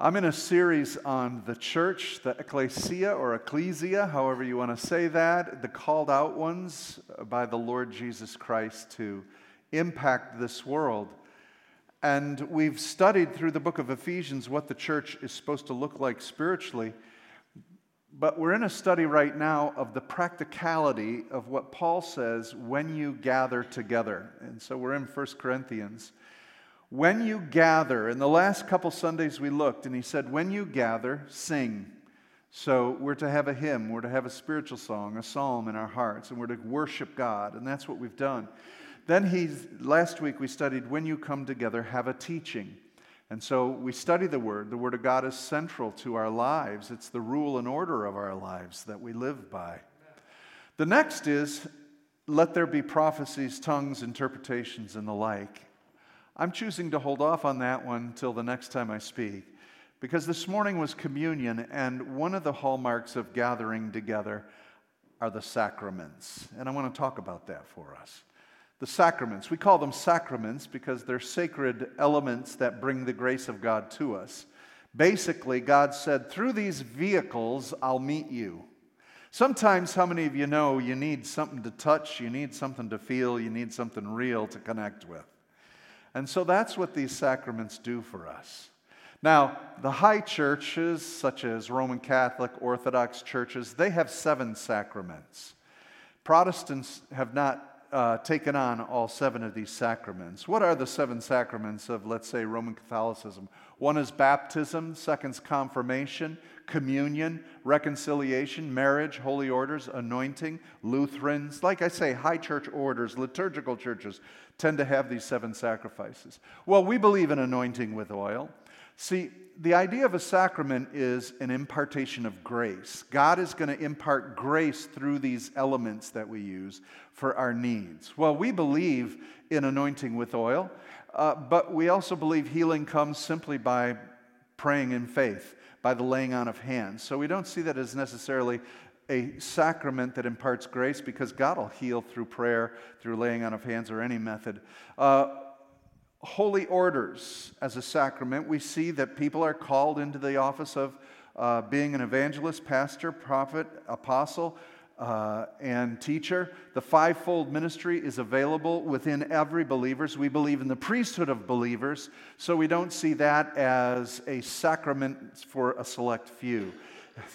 I'm in a series on the church, the ecclesia or ecclesia, however you want to say that, the called out ones by the Lord Jesus Christ to impact this world. And we've studied through the book of Ephesians what the church is supposed to look like spiritually. But we're in a study right now of the practicality of what Paul says when you gather together. And so we're in 1 Corinthians. When you gather, in the last couple Sundays we looked, and he said, When you gather, sing. So we're to have a hymn, we're to have a spiritual song, a psalm in our hearts, and we're to worship God, and that's what we've done. Then he, last week we studied, When you come together, have a teaching. And so we study the Word. The Word of God is central to our lives, it's the rule and order of our lives that we live by. The next is, Let there be prophecies, tongues, interpretations, and the like. I'm choosing to hold off on that one till the next time I speak because this morning was communion, and one of the hallmarks of gathering together are the sacraments. And I want to talk about that for us. The sacraments. We call them sacraments because they're sacred elements that bring the grace of God to us. Basically, God said, through these vehicles, I'll meet you. Sometimes, how many of you know you need something to touch, you need something to feel, you need something real to connect with? And so that's what these sacraments do for us. Now, the high churches, such as Roman Catholic, Orthodox churches, they have seven sacraments. Protestants have not uh, taken on all seven of these sacraments. What are the seven sacraments of, let's say, Roman Catholicism? One is baptism, second's confirmation, communion, reconciliation, marriage, holy orders, anointing, Lutherans. Like I say, high church orders, liturgical churches tend to have these seven sacrifices. Well, we believe in anointing with oil. See, the idea of a sacrament is an impartation of grace. God is going to impart grace through these elements that we use for our needs. Well, we believe in anointing with oil, uh, but we also believe healing comes simply by praying in faith by the laying on of hands. So we don't see that as necessarily a sacrament that imparts grace because God will heal through prayer, through laying on of hands, or any method. Uh, holy orders as a sacrament, we see that people are called into the office of uh, being an evangelist, pastor, prophet, apostle uh, and teacher. The fivefold ministry is available within every believers. We believe in the priesthood of believers, so we don't see that as a sacrament for a select few.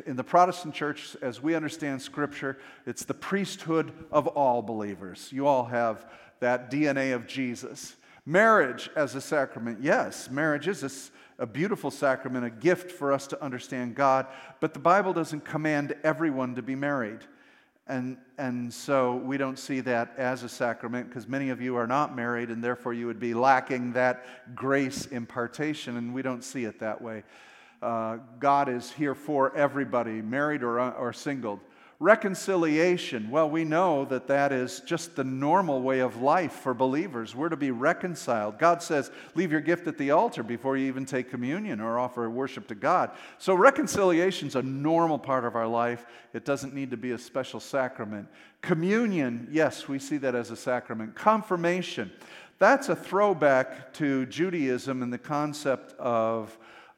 In the Protestant church, as we understand Scripture, it's the priesthood of all believers. You all have that DNA of Jesus. Marriage as a sacrament, yes, marriage is a, a, beautiful sacrament, a gift for us to understand God, but the Bible doesn't command everyone to be married. And, and so we don't see that as a sacrament because many of you are not married and therefore you would be lacking that grace impartation, and we don't see it that way. Uh, God is here for everybody, married or, or single. Reconciliation, well, we know that that is just the normal way of life for believers. We're to be reconciled. God says, leave your gift at the altar before you even take communion or offer worship to God. So, reconciliation is a normal part of our life. It doesn't need to be a special sacrament. Communion, yes, we see that as a sacrament. Confirmation, that's a throwback to Judaism and the concept of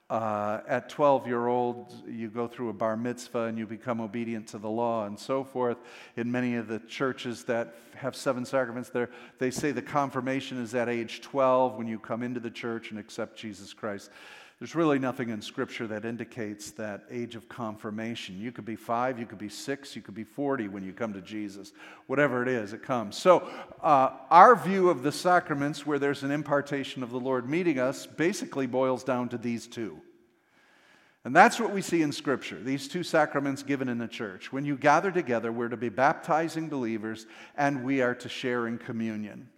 uh, at 12 year old, you go through a bar mitzvah and you become obedient to the law and so forth. In many of the churches that have seven sacraments, there, they say the confirmation is at age 12 when you come into the church and accept Jesus Christ. There's really nothing in Scripture that indicates that age of confirmation. You could be five, you could be six, you could be 40 when you come to Jesus. Whatever it is, it comes. So, uh, our view of the sacraments, where there's an impartation of the Lord meeting us, basically boils down to these two. And that's what we see in Scripture, these two sacraments given in the church. When you gather together, we're to be baptizing believers and we are to share in communion.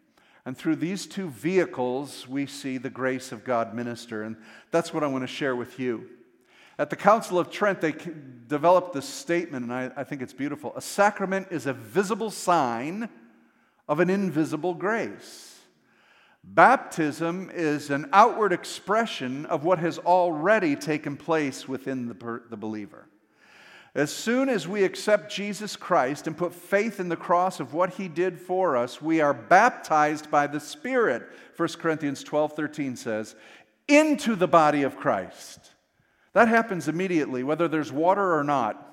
And through these two vehicles, we see the grace of God minister. And that's what I want to share with you. At the Council of Trent, they developed this statement, and I, I think it's beautiful. A sacrament is a visible sign of an invisible grace. Baptism is an outward expression of what has already taken place within the, per, the believer. As soon as we accept Jesus Christ and put faith in the cross of what he did for us, we are baptized by the Spirit. 1 Corinthians 12 13 says, into the body of Christ. That happens immediately, whether there's water or not.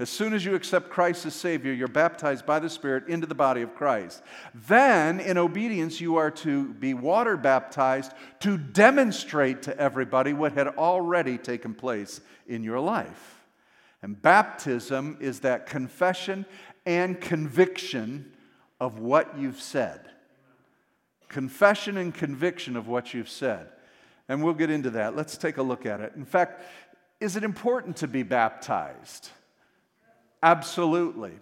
As soon as you accept Christ as Savior, you're baptized by the Spirit into the body of Christ. Then, in obedience, you are to be water baptized to demonstrate to everybody what had already taken place in your life. And baptism is that confession and conviction of what you've said. Confession and conviction of what you've said. And we'll get into that. Let's take a look at it. In fact, is it important to be baptized? Absolutely.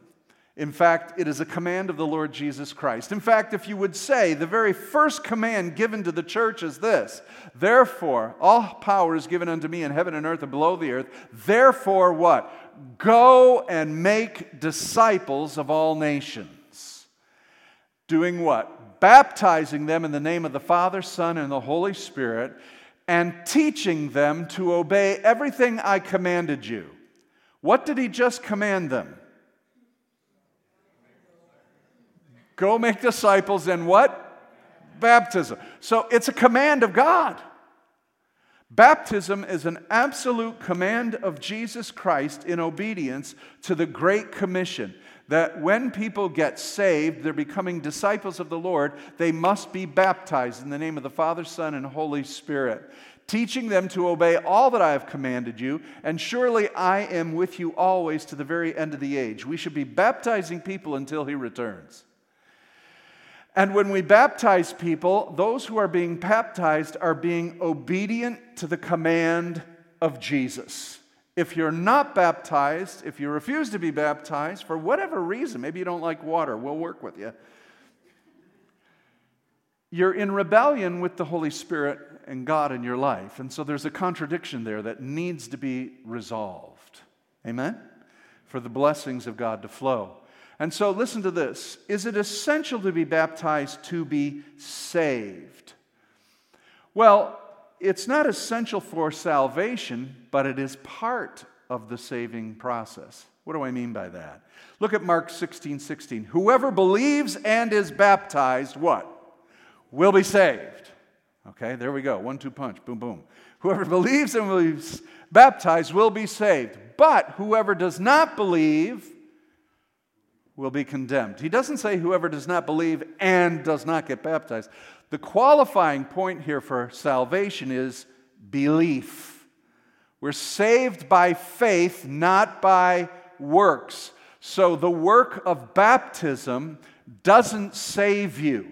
In fact, it is a command of the Lord Jesus Christ. In fact, if you would say, the very first command given to the church is this Therefore, all power is given unto me in heaven and earth and below the earth. Therefore, what? Go and make disciples of all nations. Doing what? Baptizing them in the name of the Father, Son, and the Holy Spirit, and teaching them to obey everything I commanded you. What did he just command them? Go make disciples and what? Baptism. So it's a command of God. Baptism is an absolute command of Jesus Christ in obedience to the Great Commission that when people get saved, they're becoming disciples of the Lord, they must be baptized in the name of the Father, Son, and Holy Spirit teaching them to obey all that I have commanded you, and surely I am with you always to the very end of the age. We should be baptizing people until he returns. And when we baptize people, those who are being baptized are being obedient to the command of Jesus. If you're not baptized, if you refuse to be baptized for whatever reason, maybe you don't like water, we'll work with you. You're in rebellion with the Holy Spirit and God in your life. And so there's a contradiction there that needs to be resolved. Amen? For the blessings of God to flow. And so listen to this Is it essential to be baptized to be saved? Well, it's not essential for salvation, but it is part of the saving process. What do I mean by that? Look at Mark 16 16. Whoever believes and is baptized, what? Will be saved. Okay, there we go. One two punch. Boom, boom. Whoever believes and will be baptized will be saved. But whoever does not believe will be condemned. He doesn't say whoever does not believe and does not get baptized. The qualifying point here for salvation is belief. We're saved by faith, not by works. So the work of baptism doesn't save you.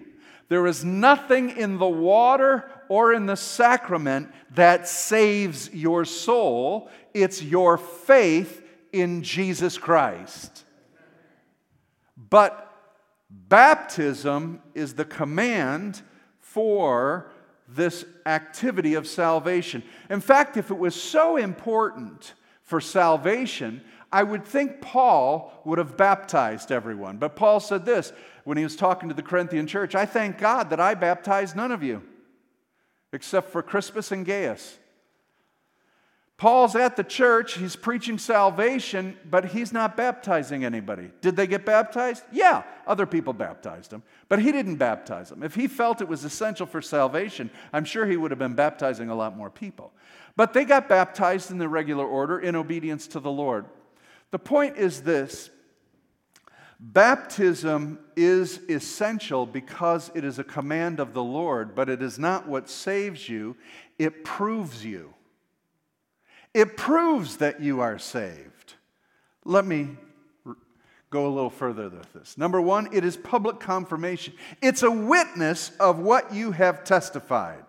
There is nothing in the water or in the sacrament that saves your soul. It's your faith in Jesus Christ. But baptism is the command for this activity of salvation. In fact, if it was so important for salvation, I would think Paul would have baptized everyone. But Paul said this when he was talking to the Corinthian church I thank God that I baptized none of you, except for Crispus and Gaius. Paul's at the church, he's preaching salvation, but he's not baptizing anybody. Did they get baptized? Yeah, other people baptized them, but he didn't baptize them. If he felt it was essential for salvation, I'm sure he would have been baptizing a lot more people. But they got baptized in the regular order in obedience to the Lord. The point is this baptism is essential because it is a command of the Lord, but it is not what saves you, it proves you. It proves that you are saved. Let me go a little further with this. Number one, it is public confirmation, it's a witness of what you have testified.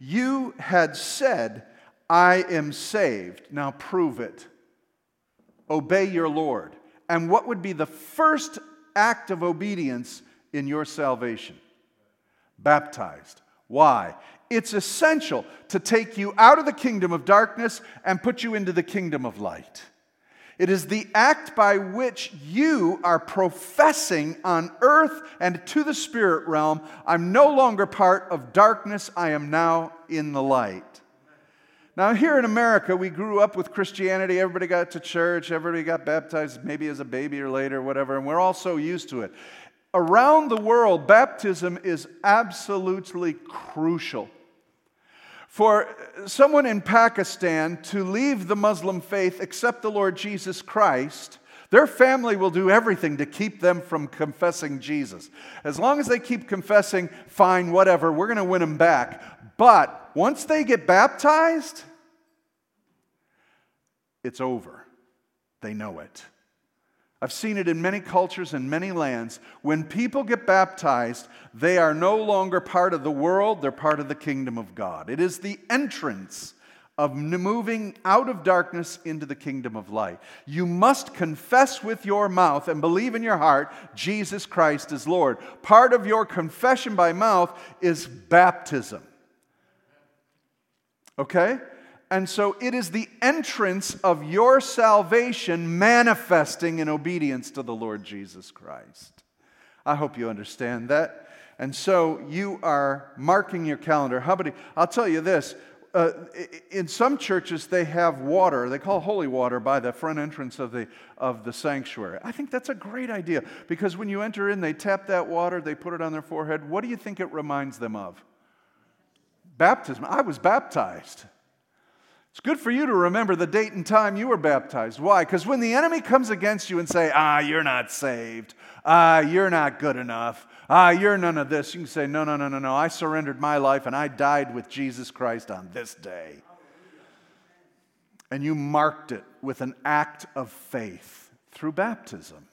You had said, I am saved. Now prove it obey your Lord. And what would be the first act of obedience in your salvation? Baptized. Why? It's essential to take you out of the kingdom of darkness and put you into the kingdom of light. It is the act by which you are professing on earth and to the spirit realm I'm no longer part of darkness, I am now in the light. Now, here in America, we grew up with Christianity. Everybody got to church, everybody got baptized, maybe as a baby or later, whatever, and we're all so used to it. Around the world, baptism is absolutely crucial. For someone in Pakistan to leave the Muslim faith, accept the Lord Jesus Christ, their family will do everything to keep them from confessing Jesus. As long as they keep confessing, fine, whatever, we're going to win them back. But once they get baptized, it's over. They know it. I've seen it in many cultures and many lands. When people get baptized, they are no longer part of the world, they're part of the kingdom of God. It is the entrance of moving out of darkness into the kingdom of light. You must confess with your mouth and believe in your heart Jesus Christ is Lord. Part of your confession by mouth is baptism. Okay? And so it is the entrance of your salvation manifesting in obedience to the Lord Jesus Christ. I hope you understand that. And so you are marking your calendar. How about, I'll tell you this. Uh, in some churches, they have water, they call holy water, by the front entrance of the, of the sanctuary. I think that's a great idea because when you enter in, they tap that water, they put it on their forehead. What do you think it reminds them of? Baptism. I was baptized. It's good for you to remember the date and time you were baptized. Why? Because when the enemy comes against you and say, "Ah, you're not saved. Ah, you're not good enough. Ah, you're none of this." You can say, "No, no, no, no, no. I surrendered my life and I died with Jesus Christ on this day." And you marked it with an act of faith through baptism.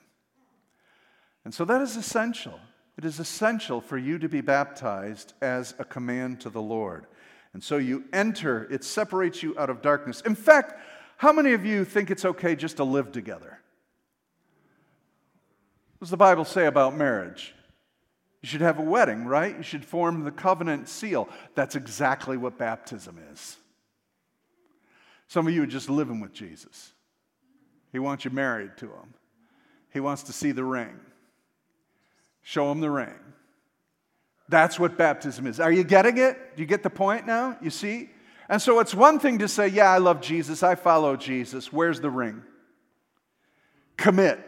And so that is essential. It is essential for you to be baptized as a command to the Lord. And so you enter, it separates you out of darkness. In fact, how many of you think it's okay just to live together? What does the Bible say about marriage? You should have a wedding, right? You should form the covenant seal. That's exactly what baptism is. Some of you are just living with Jesus. He wants you married to him, He wants to see the ring. Show him the ring. That's what baptism is. Are you getting it? Do you get the point now? You see? And so it's one thing to say, Yeah, I love Jesus, I follow Jesus. Where's the ring? Commit.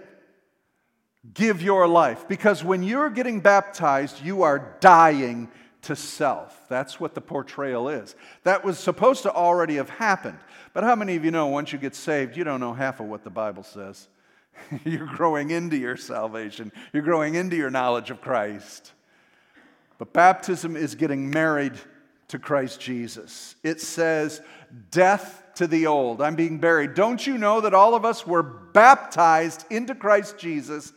Give your life. Because when you're getting baptized, you are dying to self. That's what the portrayal is. That was supposed to already have happened. But how many of you know once you get saved, you don't know half of what the Bible says? you're growing into your salvation, you're growing into your knowledge of Christ. But baptism is getting married to Christ Jesus. It says, Death to the old. I'm being buried. Don't you know that all of us were baptized into Christ Jesus?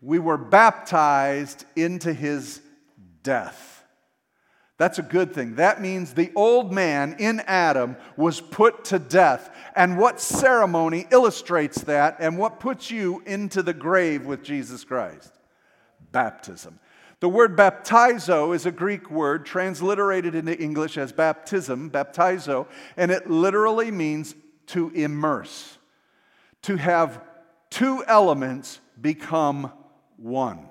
We were baptized into his death. That's a good thing. That means the old man in Adam was put to death. And what ceremony illustrates that and what puts you into the grave with Jesus Christ? Baptism. The word baptizo is a Greek word transliterated into English as baptism, baptizo, and it literally means to immerse, to have two elements become one.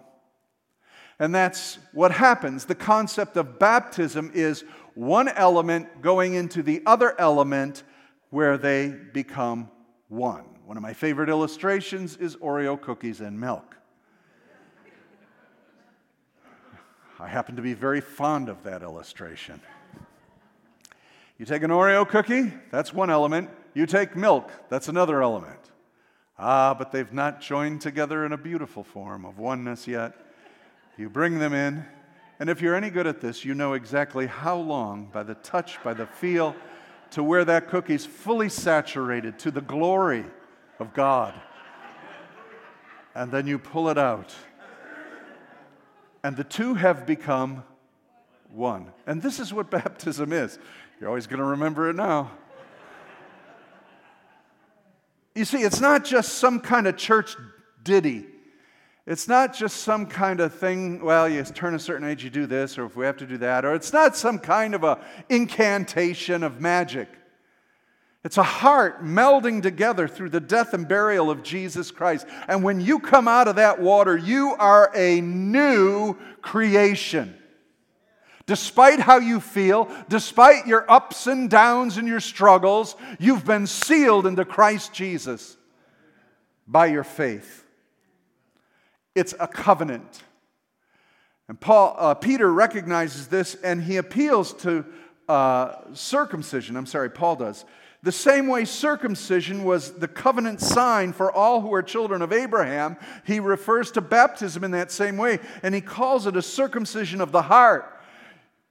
And that's what happens. The concept of baptism is one element going into the other element where they become one. One of my favorite illustrations is Oreo cookies and milk. I happen to be very fond of that illustration. You take an Oreo cookie, that's one element. You take milk, that's another element. Ah, but they've not joined together in a beautiful form of oneness yet. You bring them in, and if you're any good at this, you know exactly how long, by the touch, by the feel, to where that cookie's fully saturated to the glory of God. And then you pull it out and the two have become one. And this is what baptism is. You're always going to remember it now. You see, it's not just some kind of church ditty. It's not just some kind of thing, well, you turn a certain age, you do this, or if we have to do that, or it's not some kind of a incantation of magic. It's a heart melding together through the death and burial of Jesus Christ. And when you come out of that water, you are a new creation. Despite how you feel, despite your ups and downs and your struggles, you've been sealed into Christ Jesus by your faith. It's a covenant. And Paul, uh, Peter recognizes this and he appeals to uh, circumcision. I'm sorry, Paul does. The same way circumcision was the covenant sign for all who are children of Abraham, he refers to baptism in that same way, and he calls it a circumcision of the heart.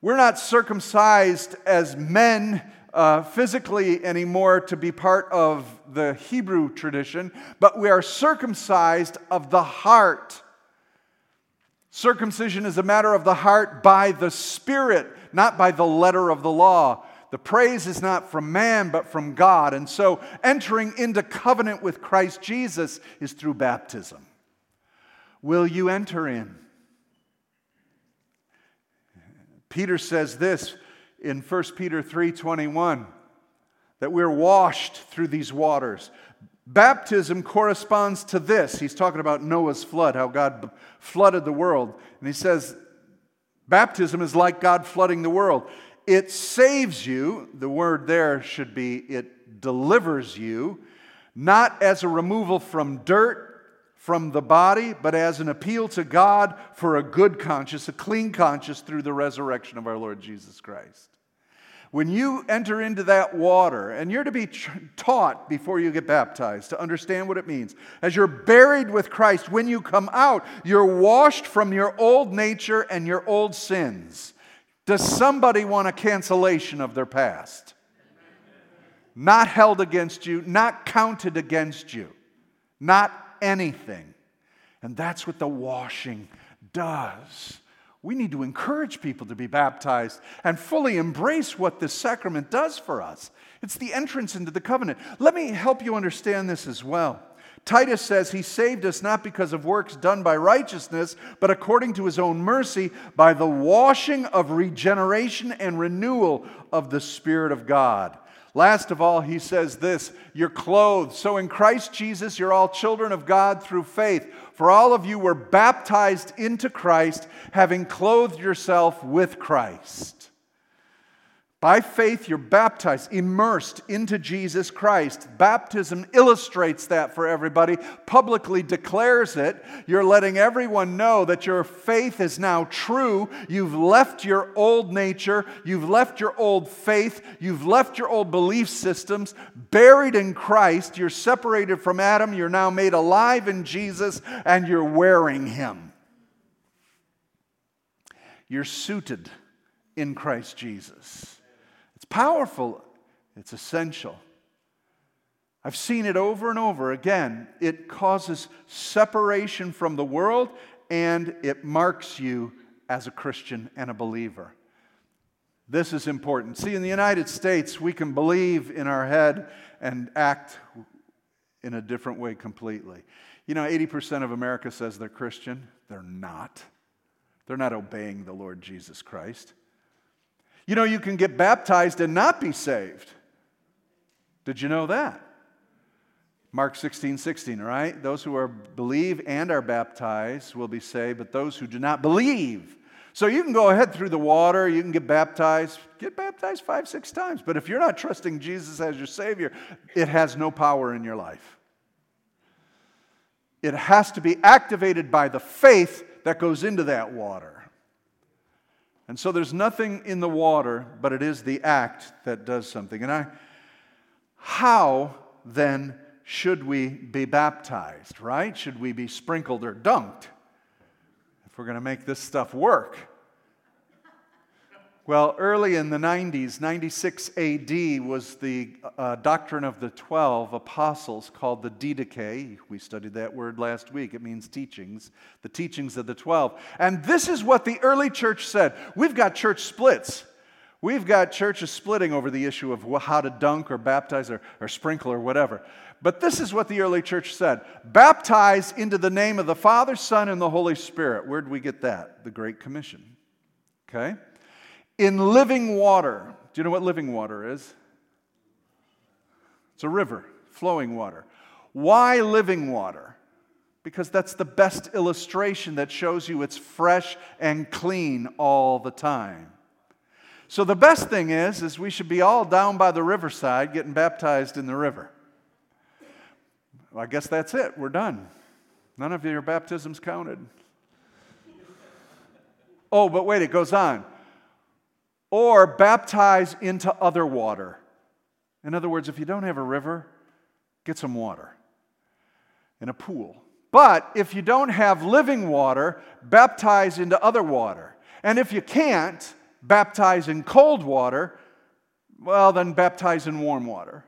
We're not circumcised as men uh, physically anymore to be part of the Hebrew tradition, but we are circumcised of the heart. Circumcision is a matter of the heart by the Spirit, not by the letter of the law. The praise is not from man, but from God. And so entering into covenant with Christ Jesus is through baptism. Will you enter in? Peter says this in 1 Peter 3:21 that we're washed through these waters. Baptism corresponds to this. He's talking about Noah's flood, how God flooded the world. And he says baptism is like God flooding the world. It saves you, the word there should be it delivers you, not as a removal from dirt from the body, but as an appeal to God for a good conscience, a clean conscience through the resurrection of our Lord Jesus Christ. When you enter into that water, and you're to be taught before you get baptized to understand what it means, as you're buried with Christ, when you come out, you're washed from your old nature and your old sins. Does somebody want a cancellation of their past? Not held against you, not counted against you, not anything. And that's what the washing does. We need to encourage people to be baptized and fully embrace what this sacrament does for us. It's the entrance into the covenant. Let me help you understand this as well. Titus says he saved us not because of works done by righteousness, but according to his own mercy by the washing of regeneration and renewal of the Spirit of God. Last of all, he says this You're clothed. So in Christ Jesus, you're all children of God through faith. For all of you were baptized into Christ, having clothed yourself with Christ. By faith, you're baptized, immersed into Jesus Christ. Baptism illustrates that for everybody, publicly declares it. You're letting everyone know that your faith is now true. You've left your old nature, you've left your old faith, you've left your old belief systems, buried in Christ. You're separated from Adam, you're now made alive in Jesus, and you're wearing Him. You're suited in Christ Jesus. It's powerful, it's essential. I've seen it over and over again. It causes separation from the world and it marks you as a Christian and a believer. This is important. See, in the United States, we can believe in our head and act in a different way completely. You know, 80% of America says they're Christian. They're not. They're not obeying the Lord Jesus Christ. You know, you can get baptized and not be saved. Did you know that? Mark 16, 16, right? Those who are believe and are baptized will be saved, but those who do not believe. So you can go ahead through the water, you can get baptized, get baptized five, six times. But if you're not trusting Jesus as your Savior, it has no power in your life. It has to be activated by the faith that goes into that water. And so there's nothing in the water, but it is the act that does something. And I, how then should we be baptized, right? Should we be sprinkled or dunked if we're going to make this stuff work? Well, early in the 90s, 96 AD, was the uh, doctrine of the 12 apostles called the Didache. We studied that word last week. It means teachings, the teachings of the 12. And this is what the early church said. We've got church splits. We've got churches splitting over the issue of how to dunk or baptize or, or sprinkle or whatever. But this is what the early church said baptize into the name of the Father, Son, and the Holy Spirit. Where did we get that? The Great Commission. Okay? In living water. Do you know what living water is? It's a river, flowing water. Why living water? Because that's the best illustration that shows you it's fresh and clean all the time. So the best thing is is we should be all down by the riverside getting baptized in the river. Well, I guess that's it. We're done. None of your baptisms counted. Oh, but wait, it goes on. Or baptize into other water. In other words, if you don't have a river, get some water in a pool. But if you don't have living water, baptize into other water. And if you can't, baptize in cold water, well, then baptize in warm water.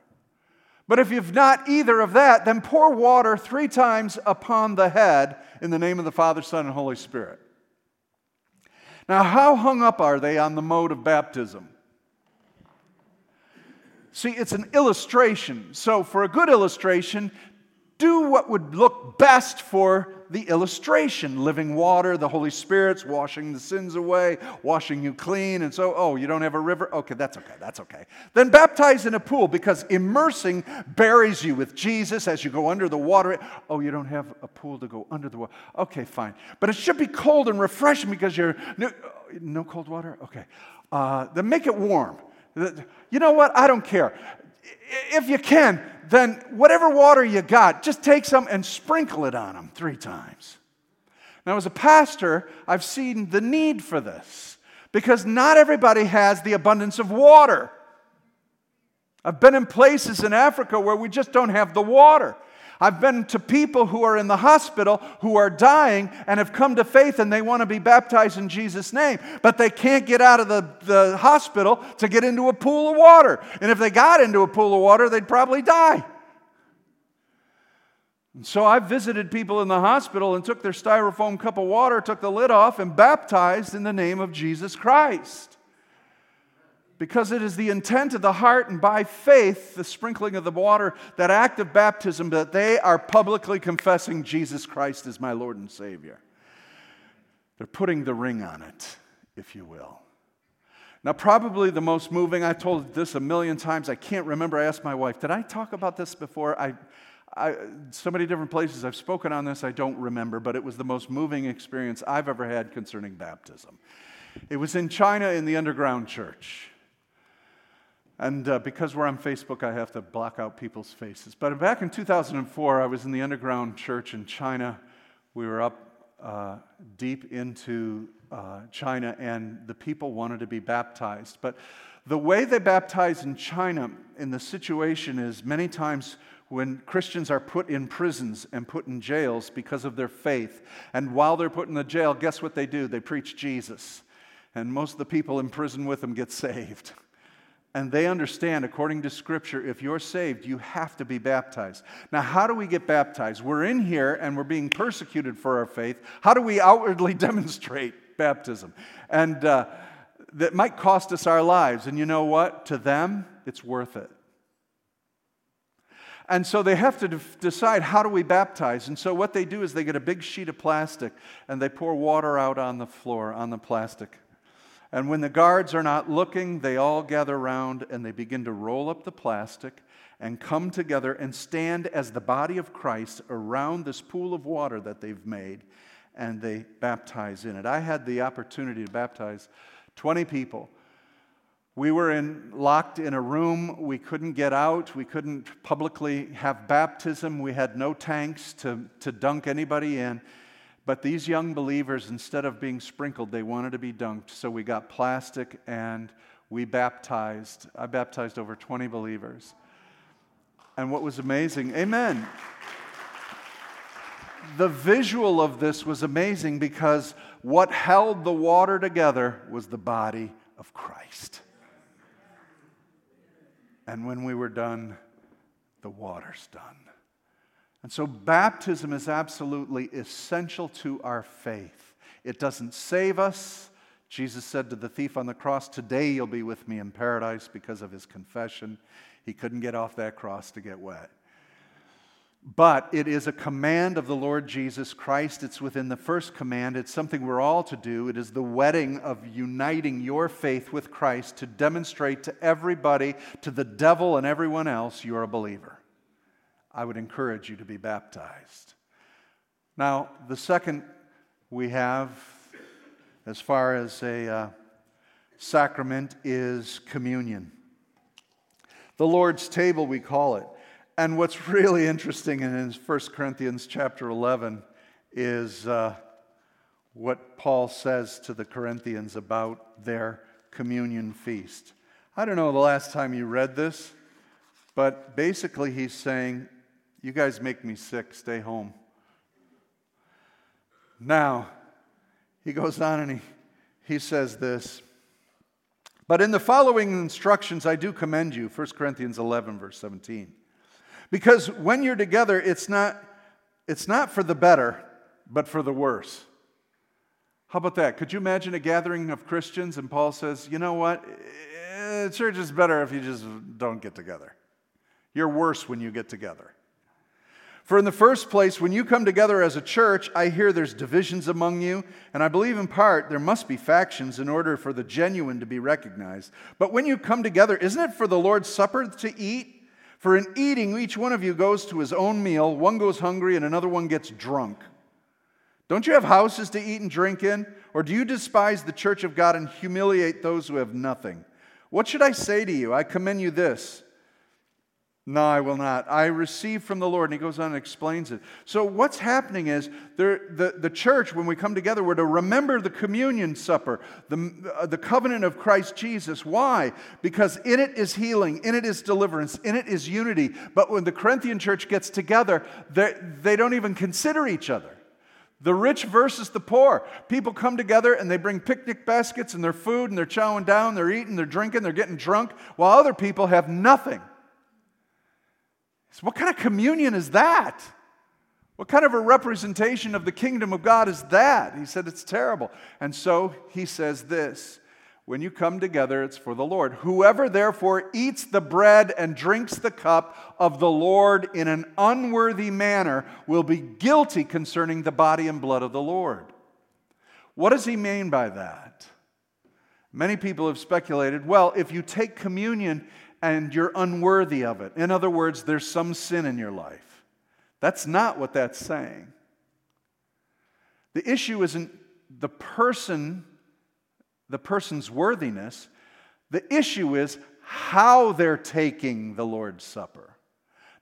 But if you've not either of that, then pour water three times upon the head in the name of the Father, Son, and Holy Spirit. Now, how hung up are they on the mode of baptism? See, it's an illustration. So, for a good illustration, do what would look best for the illustration living water, the Holy Spirit's washing the sins away, washing you clean. And so, oh, you don't have a river? Okay, that's okay, that's okay. Then baptize in a pool because immersing buries you with Jesus as you go under the water. Oh, you don't have a pool to go under the water? Okay, fine. But it should be cold and refreshing because you're no, no cold water? Okay. Uh, then make it warm. You know what? I don't care. If you can, then whatever water you got, just take some and sprinkle it on them three times. Now, as a pastor, I've seen the need for this because not everybody has the abundance of water. I've been in places in Africa where we just don't have the water. I've been to people who are in the hospital who are dying and have come to faith and they want to be baptized in Jesus' name, but they can't get out of the, the hospital to get into a pool of water. And if they got into a pool of water, they'd probably die. And so I visited people in the hospital and took their styrofoam cup of water, took the lid off, and baptized in the name of Jesus Christ because it is the intent of the heart and by faith, the sprinkling of the water, that act of baptism, that they are publicly confessing Jesus Christ as my Lord and Savior. They're putting the ring on it, if you will. Now, probably the most moving, I've told this a million times, I can't remember. I asked my wife, did I talk about this before? I, I, so many different places I've spoken on this, I don't remember, but it was the most moving experience I've ever had concerning baptism. It was in China in the underground church. And uh, because we're on Facebook, I have to block out people's faces. But back in 2004, I was in the underground church in China. We were up uh, deep into uh, China, and the people wanted to be baptized. But the way they baptize in China in the situation is many times when Christians are put in prisons and put in jails because of their faith. And while they're put in the jail, guess what they do? They preach Jesus. And most of the people in prison with them get saved and they understand, according to Scripture, if you're saved, you have to be baptized. Now, how do we get baptized? We're in here and we're being persecuted for our faith. How do we outwardly demonstrate baptism? And uh, that might cost us our lives. And you know what? To them, it's worth it. And so they have to de- decide how do we baptize. And so what they do is they get a big sheet of plastic and they pour water out on the floor, on the plastic. And when the guards are not looking, they all gather around and they begin to roll up the plastic and come together and stand as the body of Christ around this pool of water that they've made and they baptize in it. I had the opportunity to baptize 20 people. We were in, locked in a room. We couldn't get out. We couldn't publicly have baptism. We had no tanks to, to dunk anybody in. But these young believers, instead of being sprinkled, they wanted to be dunked. So we got plastic and we baptized. I baptized over 20 believers. And what was amazing, amen. The visual of this was amazing because what held the water together was the body of Christ. And when we were done, the water's done. And so, baptism is absolutely essential to our faith. It doesn't save us. Jesus said to the thief on the cross, Today you'll be with me in paradise because of his confession. He couldn't get off that cross to get wet. But it is a command of the Lord Jesus Christ. It's within the first command. It's something we're all to do. It is the wedding of uniting your faith with Christ to demonstrate to everybody, to the devil and everyone else, you're a believer. I would encourage you to be baptized. Now, the second we have, as far as a uh, sacrament, is communion. The Lord's table, we call it. And what's really interesting in 1 Corinthians chapter 11 is uh, what Paul says to the Corinthians about their communion feast. I don't know the last time you read this, but basically he's saying, You guys make me sick, stay home. Now, he goes on and he, he says this. But in the following instructions, I do commend you, 1 Corinthians 11, verse 17. Because when you're together, it's not, it's not for the better, but for the worse. How about that? Could you imagine a gathering of Christians and Paul says, you know what? Church is better if you just don't get together. You're worse when you get together. For in the first place, when you come together as a church, I hear there's divisions among you, and I believe in part there must be factions in order for the genuine to be recognized. But when you come together, isn't it for the Lord's Supper to eat? For in eating, each one of you goes to his own meal, one goes hungry, and another one gets drunk. Don't you have houses to eat and drink in? Or do you despise the church of God and humiliate those who have nothing? What should I say to you? I commend you this no, I will not. I receive from the Lord. And he goes on and explains it. So, what's happening is there, the, the church, when we come together, we're to remember the communion supper, the, uh, the covenant of Christ Jesus. Why? Because in it is healing, in it is deliverance, in it is unity. But when the Corinthian church gets together, they don't even consider each other. The rich versus the poor. People come together and they bring picnic baskets and their food and they're chowing down, they're eating, they're drinking, they're getting drunk, while other people have nothing. So, what kind of communion is that? What kind of a representation of the kingdom of God is that? He said it's terrible. And so he says this when you come together, it's for the Lord. Whoever therefore eats the bread and drinks the cup of the Lord in an unworthy manner will be guilty concerning the body and blood of the Lord. What does he mean by that? Many people have speculated well, if you take communion and you're unworthy of it. In other words, there's some sin in your life. That's not what that's saying. The issue isn't the person, the person's worthiness. The issue is how they're taking the Lord's Supper.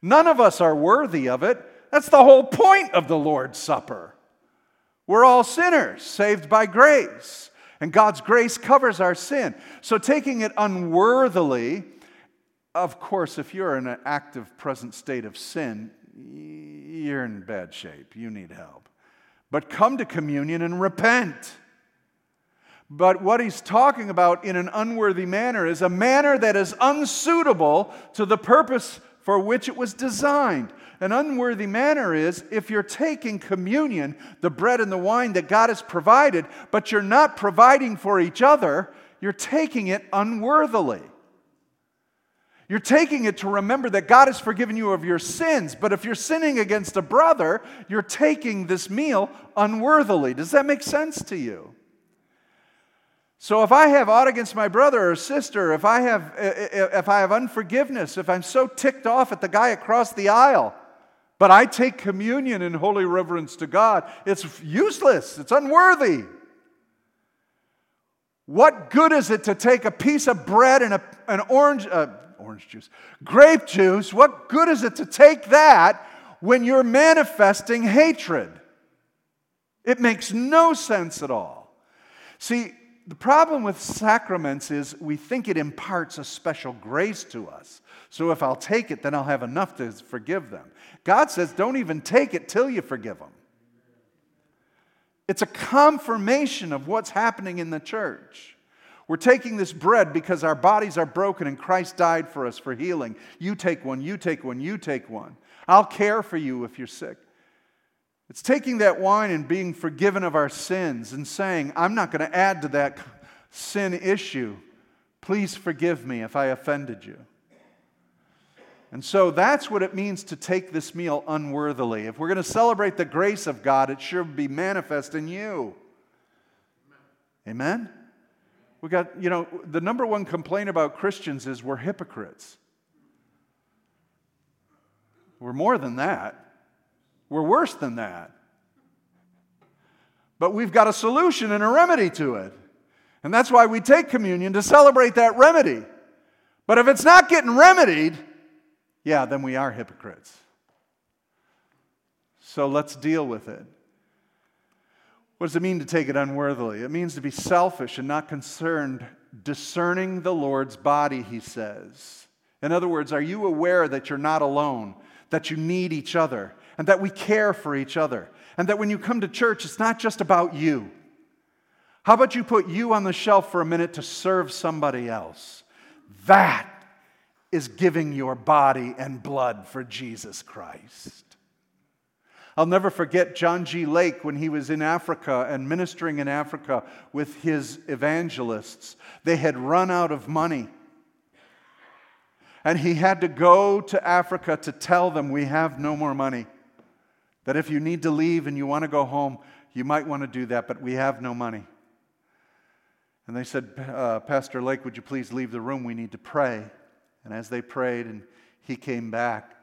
None of us are worthy of it. That's the whole point of the Lord's Supper. We're all sinners, saved by grace. And God's grace covers our sin. So taking it unworthily of course, if you're in an active present state of sin, you're in bad shape. You need help. But come to communion and repent. But what he's talking about in an unworthy manner is a manner that is unsuitable to the purpose for which it was designed. An unworthy manner is if you're taking communion, the bread and the wine that God has provided, but you're not providing for each other, you're taking it unworthily. You're taking it to remember that God has forgiven you of your sins. But if you're sinning against a brother, you're taking this meal unworthily. Does that make sense to you? So if I have aught against my brother or sister, if I have if I have unforgiveness, if I'm so ticked off at the guy across the aisle, but I take communion in holy reverence to God, it's useless. It's unworthy. What good is it to take a piece of bread and a, an orange, uh, orange juice. Grape juice, what good is it to take that when you're manifesting hatred? It makes no sense at all. See, the problem with sacraments is we think it imparts a special grace to us. So if I'll take it, then I'll have enough to forgive them. God says, don't even take it till you forgive them. It's a confirmation of what's happening in the church. We're taking this bread because our bodies are broken and Christ died for us for healing. You take one, you take one, you take one. I'll care for you if you're sick. It's taking that wine and being forgiven of our sins and saying, I'm not going to add to that sin issue. Please forgive me if I offended you. And so that's what it means to take this meal unworthily. If we're going to celebrate the grace of God, it should be manifest in you. Amen? We got, you know, the number one complaint about Christians is we're hypocrites. We're more than that. We're worse than that. But we've got a solution and a remedy to it. And that's why we take communion to celebrate that remedy. But if it's not getting remedied, yeah, then we are hypocrites. So let's deal with it. What does it mean to take it unworthily? It means to be selfish and not concerned, discerning the Lord's body, he says. In other words, are you aware that you're not alone, that you need each other, and that we care for each other, and that when you come to church, it's not just about you? How about you put you on the shelf for a minute to serve somebody else? That is giving your body and blood for Jesus Christ. I'll never forget John G. Lake when he was in Africa and ministering in Africa with his evangelists. They had run out of money. And he had to go to Africa to tell them, We have no more money. That if you need to leave and you want to go home, you might want to do that, but we have no money. And they said, uh, Pastor Lake, would you please leave the room? We need to pray. And as they prayed and he came back,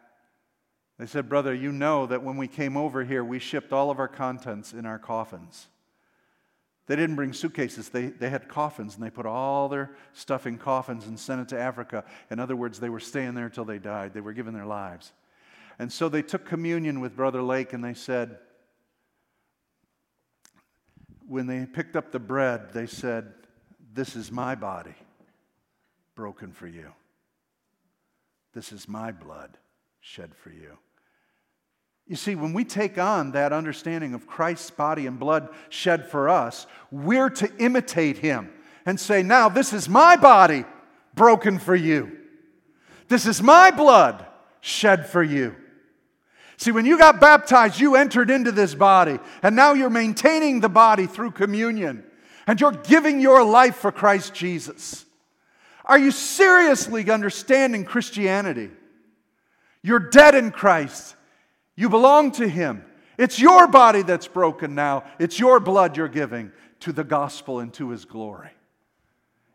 they said, Brother, you know that when we came over here, we shipped all of our contents in our coffins. They didn't bring suitcases, they, they had coffins, and they put all their stuff in coffins and sent it to Africa. In other words, they were staying there until they died, they were giving their lives. And so they took communion with Brother Lake and they said, when they picked up the bread, they said, This is my body broken for you. This is my blood shed for you. You see, when we take on that understanding of Christ's body and blood shed for us, we're to imitate him and say, Now, this is my body broken for you. This is my blood shed for you. See, when you got baptized, you entered into this body, and now you're maintaining the body through communion, and you're giving your life for Christ Jesus. Are you seriously understanding Christianity? You're dead in Christ. You belong to Him. It's your body that's broken now. It's your blood you're giving to the gospel and to His glory.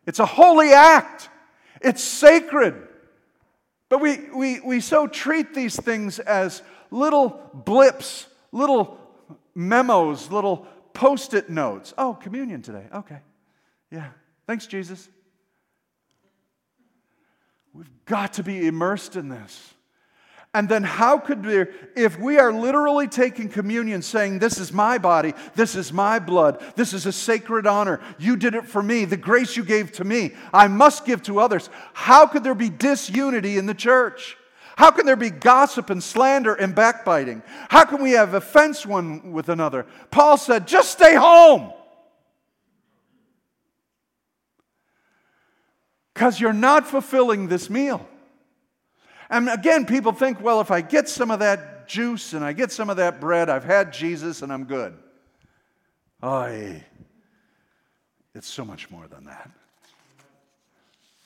It's a holy act, it's sacred. But we, we, we so treat these things as little blips, little memos, little post it notes. Oh, communion today. Okay. Yeah. Thanks, Jesus. We've got to be immersed in this. And then, how could we, if we are literally taking communion, saying, This is my body, this is my blood, this is a sacred honor, you did it for me, the grace you gave to me, I must give to others, how could there be disunity in the church? How can there be gossip and slander and backbiting? How can we have offense one with another? Paul said, Just stay home. Because you're not fulfilling this meal. And again, people think, well, if I get some of that juice and I get some of that bread, I've had Jesus and I'm good. Oh, it's so much more than that.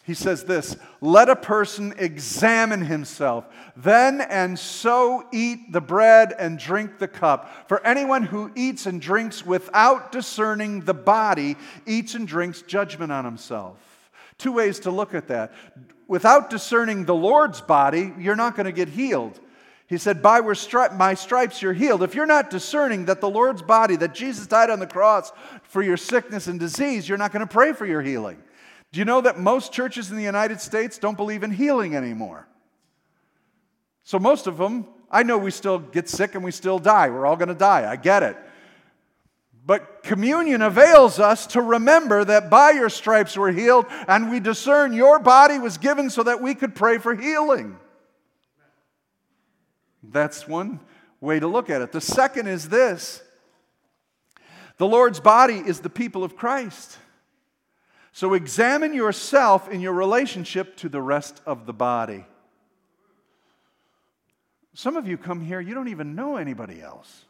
He says this let a person examine himself, then and so eat the bread and drink the cup. For anyone who eats and drinks without discerning the body eats and drinks judgment on himself. Two ways to look at that without discerning the Lord's body, you're not going to get healed. He said, By my stripes you're healed. If you're not discerning that the Lord's body, that Jesus died on the cross for your sickness and disease, you're not going to pray for your healing. Do you know that most churches in the United States don't believe in healing anymore? So, most of them, I know we still get sick and we still die. We're all going to die. I get it. But communion avails us to remember that by your stripes we're healed, and we discern your body was given so that we could pray for healing. That's one way to look at it. The second is this the Lord's body is the people of Christ. So examine yourself in your relationship to the rest of the body. Some of you come here, you don't even know anybody else.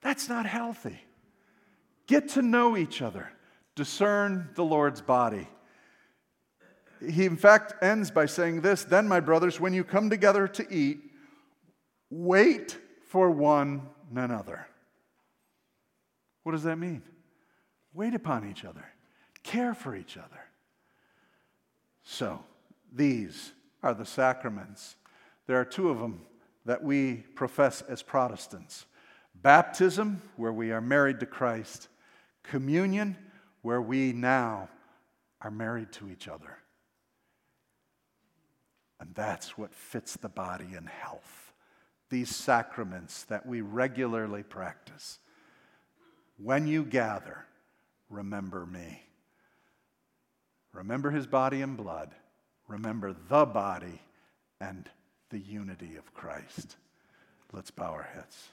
That's not healthy. Get to know each other, discern the Lord's body. He, in fact, ends by saying this Then, my brothers, when you come together to eat, wait for one another. What does that mean? Wait upon each other, care for each other. So, these are the sacraments. There are two of them that we profess as Protestants Baptism, where we are married to Christ. Communion, where we now are married to each other. And that's what fits the body in health. These sacraments that we regularly practice. when you gather, remember me. Remember his body and blood. Remember the body and the unity of Christ. Let's bow our heads.